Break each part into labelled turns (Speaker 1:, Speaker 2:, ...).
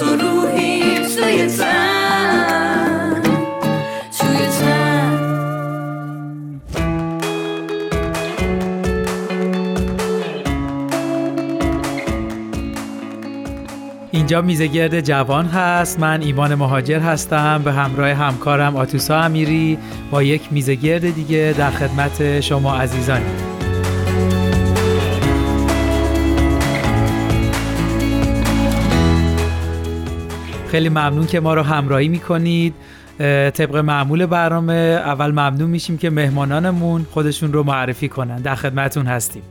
Speaker 1: تو روحی توی تن
Speaker 2: اینجا میزگرد جوان هست. من ایمان مهاجر هستم. به همراه همکارم آتوسا امیری با یک میزگرد دیگه در خدمت شما عزیزانی خیلی ممنون که ما رو همراهی می‌کنید. طبق معمول برنامه اول ممنون میشیم که مهمانانمون خودشون رو معرفی کنن. در خدمتون هستیم.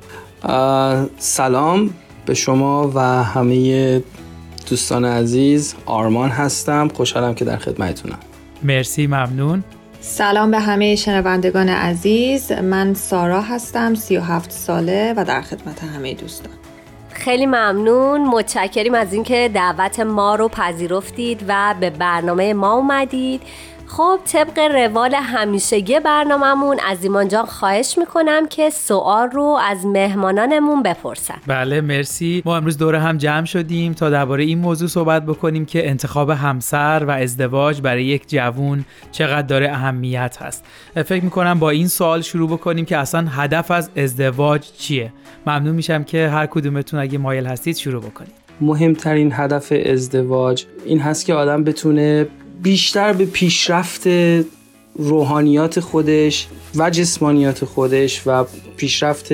Speaker 3: سلام به شما و همه دوستان عزیز. آرمان هستم. خوشحالم که در خدمتتونم.
Speaker 2: مرسی ممنون.
Speaker 4: سلام به همه شنوندگان عزیز. من سارا هستم 37 ساله و در خدمت همه دوستان.
Speaker 5: خیلی ممنون. متشکریم از اینکه دعوت ما رو پذیرفتید و به برنامه ما اومدید. خب طبق روال همیشگی برنامهمون از ایمان جان خواهش می‌کنم که سوال رو از مهمانانمون بپرسن.
Speaker 2: بله مرسی. ما امروز دوره هم جمع شدیم تا درباره این موضوع صحبت بکنیم که انتخاب همسر و ازدواج برای یک جوون چقدر داره اهمیت هست. فکر می‌کنم با این سوال شروع بکنیم که اصلا هدف از ازدواج چیه. ممنون میشم که هر کدومتون اگه مایل هستید شروع بکنید.
Speaker 3: مهمترین هدف ازدواج این هست که آدم بتونه بیشتر به پیشرفت روحانیات خودش و جسمانیات خودش و پیشرفت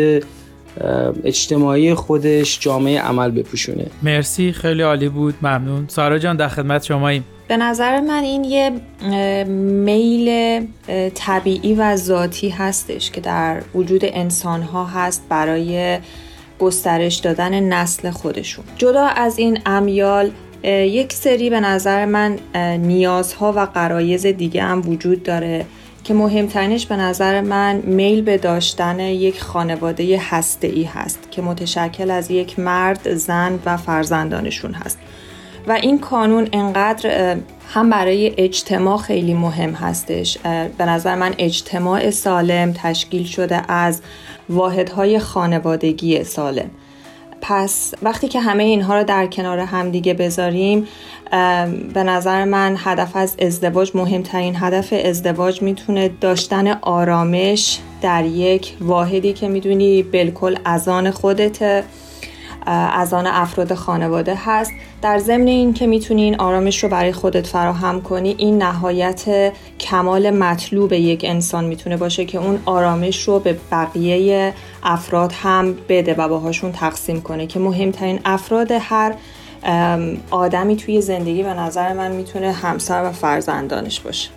Speaker 3: اجتماعی خودش جامعه عمل بپوشونه.
Speaker 2: مرسی خیلی عالی بود ممنون. سارا جان در خدمت شماییم.
Speaker 4: به نظر من این یه میل طبیعی و ذاتی هستش که در وجود انسان ها هست برای گسترش دادن نسل خودشون. جدا از این امیال یک سری به نظر من نیازها و قرایز دیگه هم وجود داره که مهمترینش به نظر من میل به داشتن یک خانواده هسته هست که متشکل از یک مرد، زن و فرزندانشون هست. و این کانون انقدر هم برای اجتماع خیلی مهم هستش. به نظر من اجتماع سالم تشکیل شده از واحدهای خانوادگی سالم. پس وقتی که همه اینها رو در کنار هم دیگه بذاریم به نظر من هدف از ازدواج مهمترین هدف ازدواج می‌تونه داشتن آرامش در یک واحدی که می‌دونی بالکل از آن خودت از آن افراد خانواده هست. در ضمن این که می‌تونی این آرامش رو برای خودت فراهم کنی این نهایت کمال مطلوب یک انسان می‌تونه باشه که اون آرامش رو به بقیه افراد هم بده و باهاشون تقسیم کنه. که مهمترین افراد هر آدمی توی زندگی به نظر من می‌تونه همسر و فرزندانش باشه.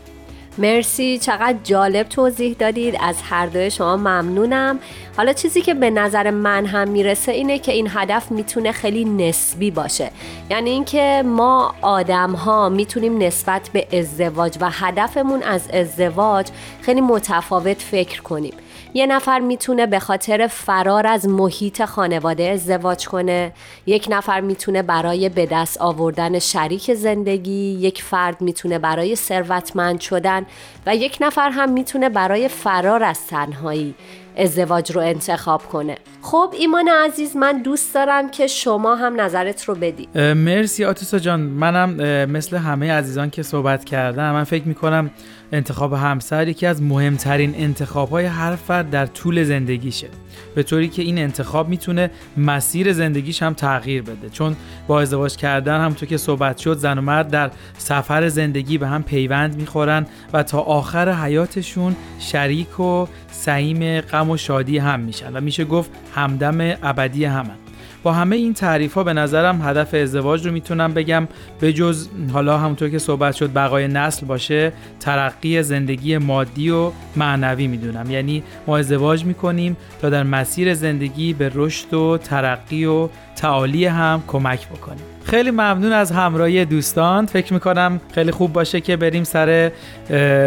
Speaker 5: مرسی چقدر جالب توضیح دادید. از هر دوی شما ممنونم. حالا چیزی که به نظر من هم می‌رسه اینه که این هدف می‌تونه خیلی نسبی باشه. یعنی اینکه ما آدم ها می‌تونیم نسبت به ازدواج و هدفمون از ازدواج خیلی متفاوت فکر کنیم. یه نفر می‌تونه به خاطر فرار از محیط خانواده ازدواج کنه. یک نفر می‌تونه برای به دست آوردن شریک زندگی یک فرد می‌تونه برای ثروتمند شدن و یک نفر هم می‌تونه برای فرار از تنهایی ازدواج رو انتخاب کنه. خب ایمان عزیز من دوست دارم که شما هم نظرت رو بدی.
Speaker 2: مرسی آتوسا جان. منم مثل همه عزیزان که صحبت کردم من فکر می‌کنم انتخاب همسر یکی از مهمترین انتخاب های هر فرد در طول زندگیشه. به طوری که این انتخاب می‌تونه مسیر زندگیش هم تغییر بده. چون با ازدواج کردن همونطور که صحبت شد زن و مرد در سفر زندگی به هم پیوند می‌خورن و تا آخر حیاتشون شریک و سعیم غم و شادی هم میشن و میشه گفت همدم ابدی همن. با همه این تعریف ها به نظرم هدف ازدواج رو می‌تونم بگم. به جز حالا همونطور که صحبت شد بقای نسل باشه ترقی زندگی مادی و معنوی می‌دونم. یعنی ما ازدواج می‌کنیم تا در مسیر زندگی به رشد و ترقی و تعالی هم کمک بکنیم. خیلی ممنون از همراهی دوستان. فکر می‌کنم خیلی خوب باشه که بریم سر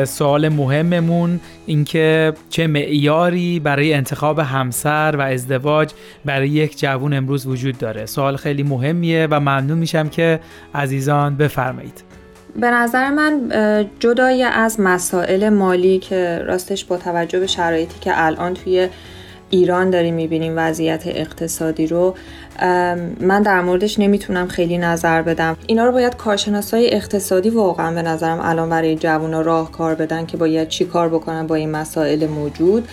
Speaker 2: سوال مهممون اینکه چه معیاری برای انتخاب همسر و ازدواج برای یک جوون امروز وجود داره. سوال خیلی مهمیه و ممنون میشم که عزیزان بفرمایید.
Speaker 4: به نظر من جدای از مسائل مالی که راستش با توجه به شرایطی که الان توی ایران داریم می‌بینیم وضعیت اقتصادی رو من در موردش نمی‌تونم خیلی نظر بدم. اینا رو باید کارشناسای اقتصادی واقعا به نظرم الان برای جوونا راه کار بدن که باید چی کار بکنن با این مسائل موجود.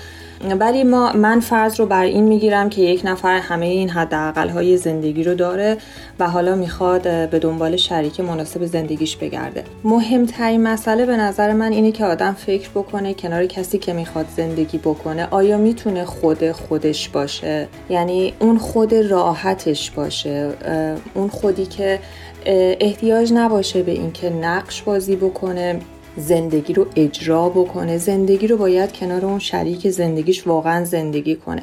Speaker 4: ولی ما من فرض رو بر این می‌گیرم که یک نفر همه این حداقل های زندگی رو داره و حالا می‌خواد به دنبال شریک مناسب زندگیش بگرده. مهمترین مسئله به نظر من اینه که آدم فکر بکنه کنار کسی که می‌خواد زندگی بکنه آیا می‌تونه خود خودش باشه؟ یعنی اون خود راحتش باشه اون خودی که احتیاج نباشه به اینکه نقش بازی بکنه. زندگی رو اجرا بکنه. زندگی رو باید کنار اون شریک زندگیش واقعا زندگی کنه.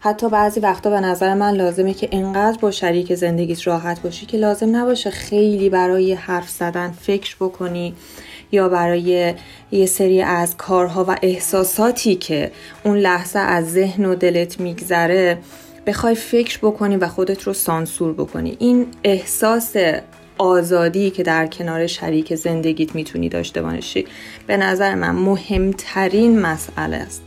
Speaker 4: حتی بعضی وقتا به نظر من لازمه که انقدر با شریک زندگیت راحت باشی که لازم نباشه خیلی برای حرف زدن فکر بکنی یا برای یه سری از کارها و احساساتی که اون لحظه از ذهن و دلت میگذره بخوای فکر بکنی و خودت رو سانسور بکنی. این احساس آزادی که در کنار شریک زندگیت می‌تونی داشته باشی به نظر من مهمترین مسئله است.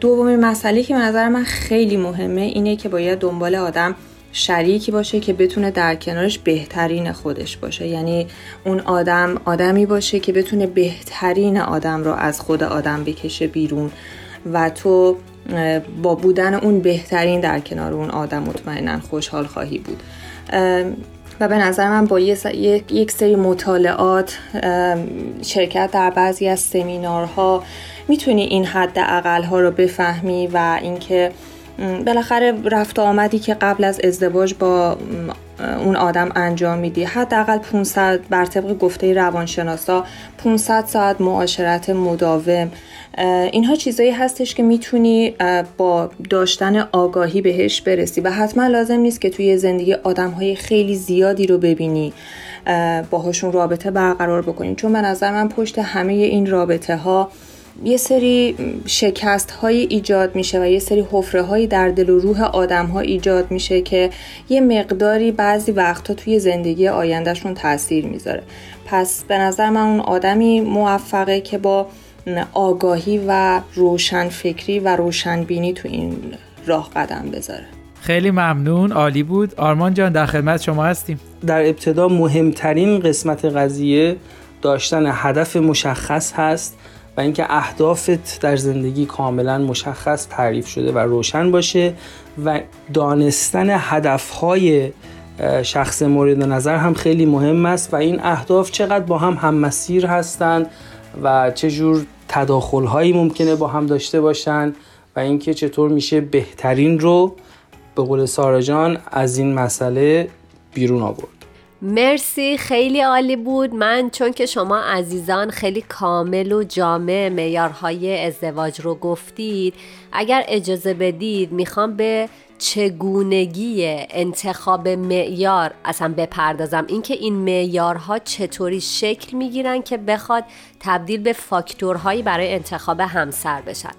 Speaker 4: دومین مسئله که به نظر من خیلی مهمه اینه که باید دنبال آدم شریکی باشه که بتونه در کنارش بهترین خودش باشه. یعنی اون آدم آدمی باشه که بتونه بهترین آدم رو از خود آدم بکشه بیرون و تو با بودن اون بهترین در کنار اون آدم مطمئنا خوشحال خواهی بود. و به نظر من با یک سری مطالعات شرکت در بعضی از سمینارها می‌تونی این حد اقل ها رو بفهمی و اینکه بالاخره رفت آمدی که قبل از ازدواج با اون آدم انجام میدی. حداقل 500 بر طبق گفته روانشناسا 500 ساعت معاشرت مداوم. اینها چیزایی هستش که می‌تونی با داشتن آگاهی بهش برسی و حتما لازم نیست که توی زندگی آدم های خیلی زیادی رو ببینی باهاشون رابطه برقرار بکنی. چون به نظر من پشت همه این رابطه ها یه سری شکست های ایجاد میشه و یه سری حفره هایی در دل و روح آدم ها ایجاد میشه که یه مقداری بعضی وقتها توی زندگی آیندهشون تاثیر می‌ذاره. پس به نظر من اون آدمی موفقه که با آگاهی و روشن فکری و روشن بینی تو این راه قدم بذاره.
Speaker 2: خیلی ممنون. عالی بود. آرمان جان در خدمت شما هستیم.
Speaker 3: در ابتدا مهمترین قسمت قضیه داشتن هدف مشخص هست. و اینکه اهدافت در زندگی کاملا مشخص تعریف شده و روشن باشه و دانستن هدفهای شخص مورد نظر هم خیلی مهم است و این اهداف چقدر با هم هم مسیر هستند و چه جور تداخل ممکنه با هم داشته باشن و اینکه چطور میشه بهترین رو به قول سارا جان از این مسئله بیرون آورد.
Speaker 5: مرسی خیلی عالی بود. من چون که شما عزیزان خیلی کامل و جامع معیارهای ازدواج رو گفتید اگر اجازه بدید می‌خوام به چگونگی انتخاب معیار اصلا بپردازم. اینکه این معیارها چطوری شکل می‌گیرن که بخواد تبدیل به فاکتورهایی برای انتخاب همسر بشن.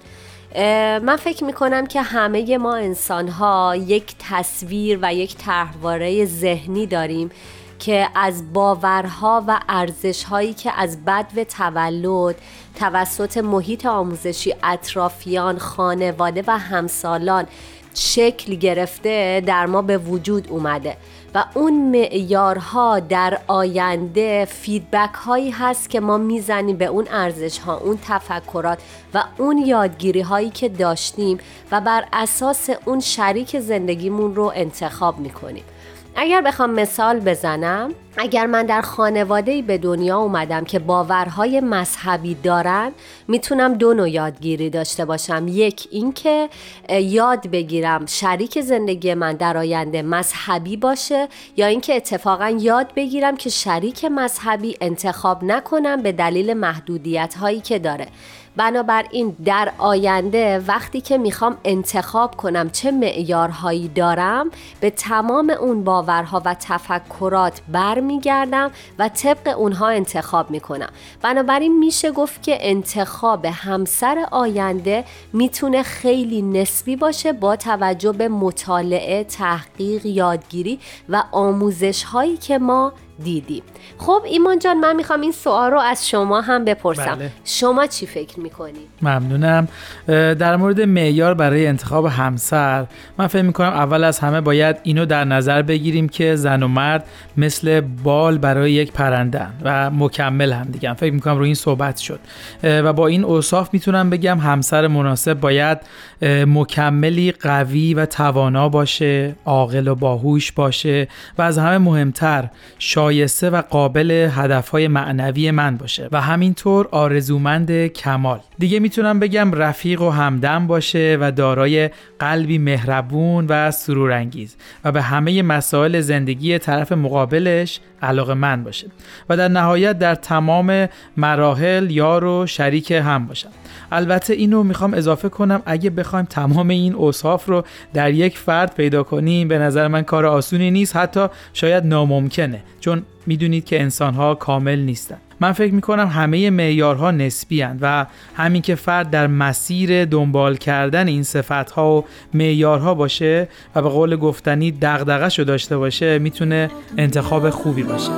Speaker 5: من فکر می‌کنم که همه ما انسان ها یک تصویر و یک طرحواره ذهنی داریم که از باورها و ارزشهایی که از بد و تولد توسط محیط آموزشی اطرافیان خانواده و همسالان شکل گرفته در ما به وجود اومده و اون معیارها در آینده فیدبک هایی هست که ما می‌زنیم به اون ارزش ها اون تفکرات و اون یادگیری هایی که داشتیم و بر اساس اون شریک زندگیمون رو انتخاب می‌کنیم. اگر بخوام مثال بزنم اگر من در خانواده به دنیا اومدم که باورهای مذهبی دارن می‌تونم دو نوع یادگیری داشته باشم. یک اینکه یاد بگیرم شریک زندگی من در آینده مذهبی باشه یا اینکه اتفاقا یاد بگیرم که شریک مذهبی انتخاب نکنم به دلیل محدودیت هایی که داره. بنابراین در آینده وقتی که می‌خوام انتخاب کنم چه معیارهایی دارم به تمام اون باورها و تفکرات برمیگردم و طبق اونها انتخاب می‌کنم. بنابراین میشه گفت که انتخاب همسر آینده می‌تونه خیلی نسبی باشه با توجه به مطالعه، تحقیق، یادگیری و آموزش هایی که ما دیدیم خب ایمان جان من می‌خوام این سوال رو از شما هم بپرسم.
Speaker 2: بله.
Speaker 5: شما چی فکر می‌کنی؟
Speaker 2: ممنونم. در مورد معیار برای انتخاب همسر من فکر می‌کنم اول از همه باید اینو در نظر بگیریم که زن و مرد مثل بال برای یک پرنده و مکمل هم دیگه. فکر می‌کنم روی این صحبت شد. و با این اوصاف می‌تونم بگم همسر مناسب باید مکملی قوی و توانا باشه عاقل و باهوش باشه و از همه مهمتر شایسته و قابل هدفهای معنوی من باشه و همینطور آرزومند کمال. دیگه می‌تونم بگم رفیق و همدم باشه و دارای قلبی مهربون و سرورانگیز و به همه مسائل زندگی طرف مقابلش علاقه من باشه و در نهایت در تمام مراحل یار و شریک هم باشم. البته اینو می‌خوام اضافه کنم اگه بخوایم تمام این اوصاف رو در یک فرد پیدا کنیم به نظر من کار آسونی نیست حتی شاید ناممکنه چون می‌دونید که انسانها کامل نیستن. من فکر می‌کنم همه معیارها نسبی و همین که فرد در مسیر دنبال کردن این صفتها و معیارها باشه و به قول گفتنی دغدغه‌شو داشته باشه می‌تونه انتخاب خوبی باشه.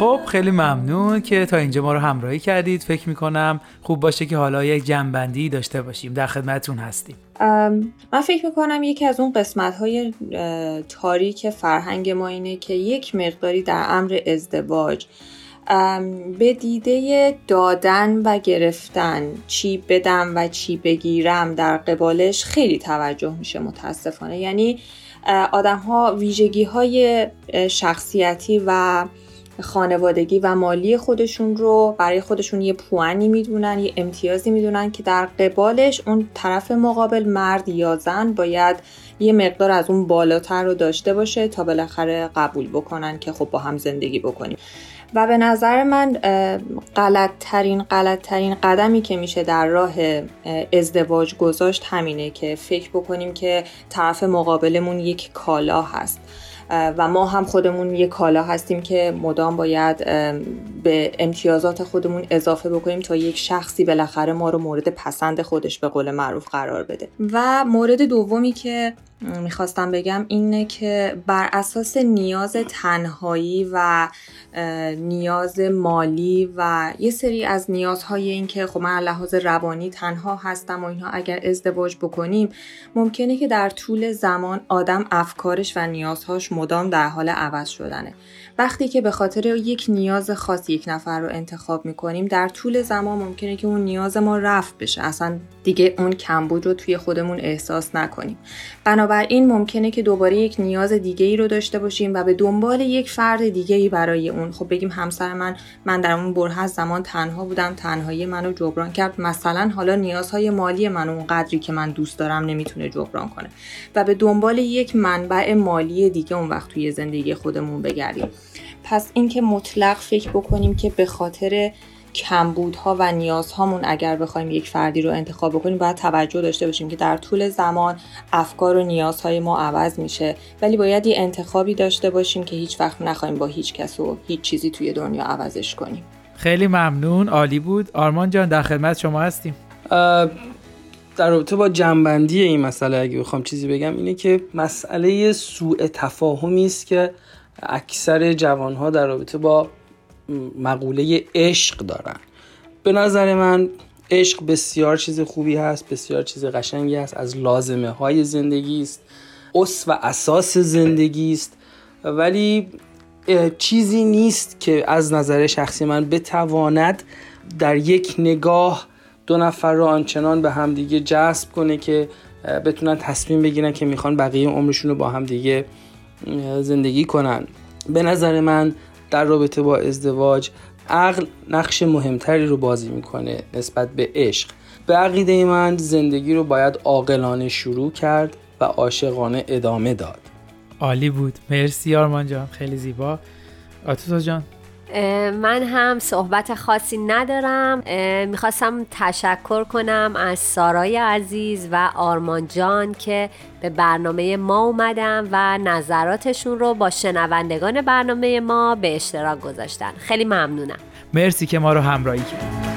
Speaker 2: خب خیلی ممنون که تا اینجا ما رو همراهی کردید. فکر می‌کنم خوب باشه که حالا یک جنبندی داشته باشیم. در خدمتتون هستیم.
Speaker 4: من فکر می‌کنم یکی از اون قسمت های تاریک فرهنگ ما اینه که یک مقداری در امر ازدواج به دیده دادن و گرفتن چی بدم و چی بگیرم در قبالش خیلی توجه میشه متاسفانه. یعنی آدم ها ویژگی های شخصیتی و خانوادگی و مالی خودشون رو برای خودشون یه پوانی می‌دونن یه امتیازی می‌دونن که در قبالش اون طرف مقابل مرد یا زن باید یه مقدار از اون بالاتر رو داشته باشه تا بالاخره قبول بکنن که خب با هم زندگی بکنیم. و به نظر من غلط ترین غلط ترین قدمی که میشه در راه ازدواج گذاشت همینه که فکر بکنیم که طرف مقابلمون یک کالا هست. و ما هم خودمون یه کالا هستیم که مدام باید به امتیازات خودمون اضافه بکنیم تا یک شخصی بالاخره ما رو مورد پسند خودش به قول معروف قرار بده. و مورد دومی که می‌خواستم بگم اینه که بر اساس نیاز تنهایی و نیاز مالی و یه سری از نیازهای این که خب من لحاظ روانی تنها هستم و اینها اگر ازدواج بکنیم ممکنه که در طول زمان آدم افکارش و نیازهاش مدام در حال عوض شدنه. وقتی که به خاطر یک نیاز خاص یک نفر رو انتخاب می‌کنیم در طول زمان ممکنه که اون نیاز ما رفت بشه. اصلا دیگه اون کمبود رو توی خودمون احساس نکنیم. بنابراین ممکنه که دوباره یک نیاز دیگه ای رو داشته باشیم و به دنبال یک فرد دیگه ای برای اون. خب بگیم همسر من من در اون بره از زمان تنها بودم تنهایی منو جبران کرد. مثلا حالا نیازهای مالی من اون قدری که من دوست دارم نمی‌تونه جبران کنه. و به دنبال یک منبع مالی دیگه اون وقت توی زندگی خودمون بگردیم. پس اینکه مطلق فکر بکنیم که به خاطر کمبودها و نیازهامون اگر بخوایم یک فردی رو انتخاب بکنیم باید توجه داشته باشیم که در طول زمان افکار و نیازهای ما عوض میشه. ولی باید یه انتخابی داشته باشیم که هیچ وقت نخواهیم با هیچ کس و هیچ چیزی توی دنیا عوضش کنیم.
Speaker 2: خیلی ممنون. عالی بود. آرمان جان در خدمت شما هستیم.
Speaker 3: در رابطه با جنبندی این مسئله اگه بخوام چیزی بگم اینه که مسئله سوء تفاهمی است که اکثر جوانها در رابطه با مقوله عشق دارن. به نظر من عشق بسیار چیز خوبی هست بسیار چیز قشنگی هست از لازمه های زندگی است اس و اساس زندگی است. ولی چیزی نیست که از نظر شخصی من بتواند در یک نگاه دو نفر رو آنچنان به همدیگه جذب کنه که بتونن تصمیم بگیرن که می‌خوان بقیه عمرشون رو با همدیگه زندگی کنن. به نظر من در رابطه با ازدواج عقل نقش مهمتری رو بازی می‌کنه نسبت به عشق. به عقیده من زندگی رو باید عاقلانه شروع کرد و عاشقانه ادامه داد.
Speaker 2: عالی بود. مرسی آرمان جان. خیلی زیبا. آتوتا جان.
Speaker 5: من هم صحبت خاصی ندارم. می‌خواستم تشکر کنم از سارای عزیز و آرمان جان که به برنامه ما اومدن و نظراتشون رو با شنوندگان برنامه ما به اشتراک گذاشتن. خیلی ممنونم.
Speaker 2: مرسی که ما رو همراهی کرد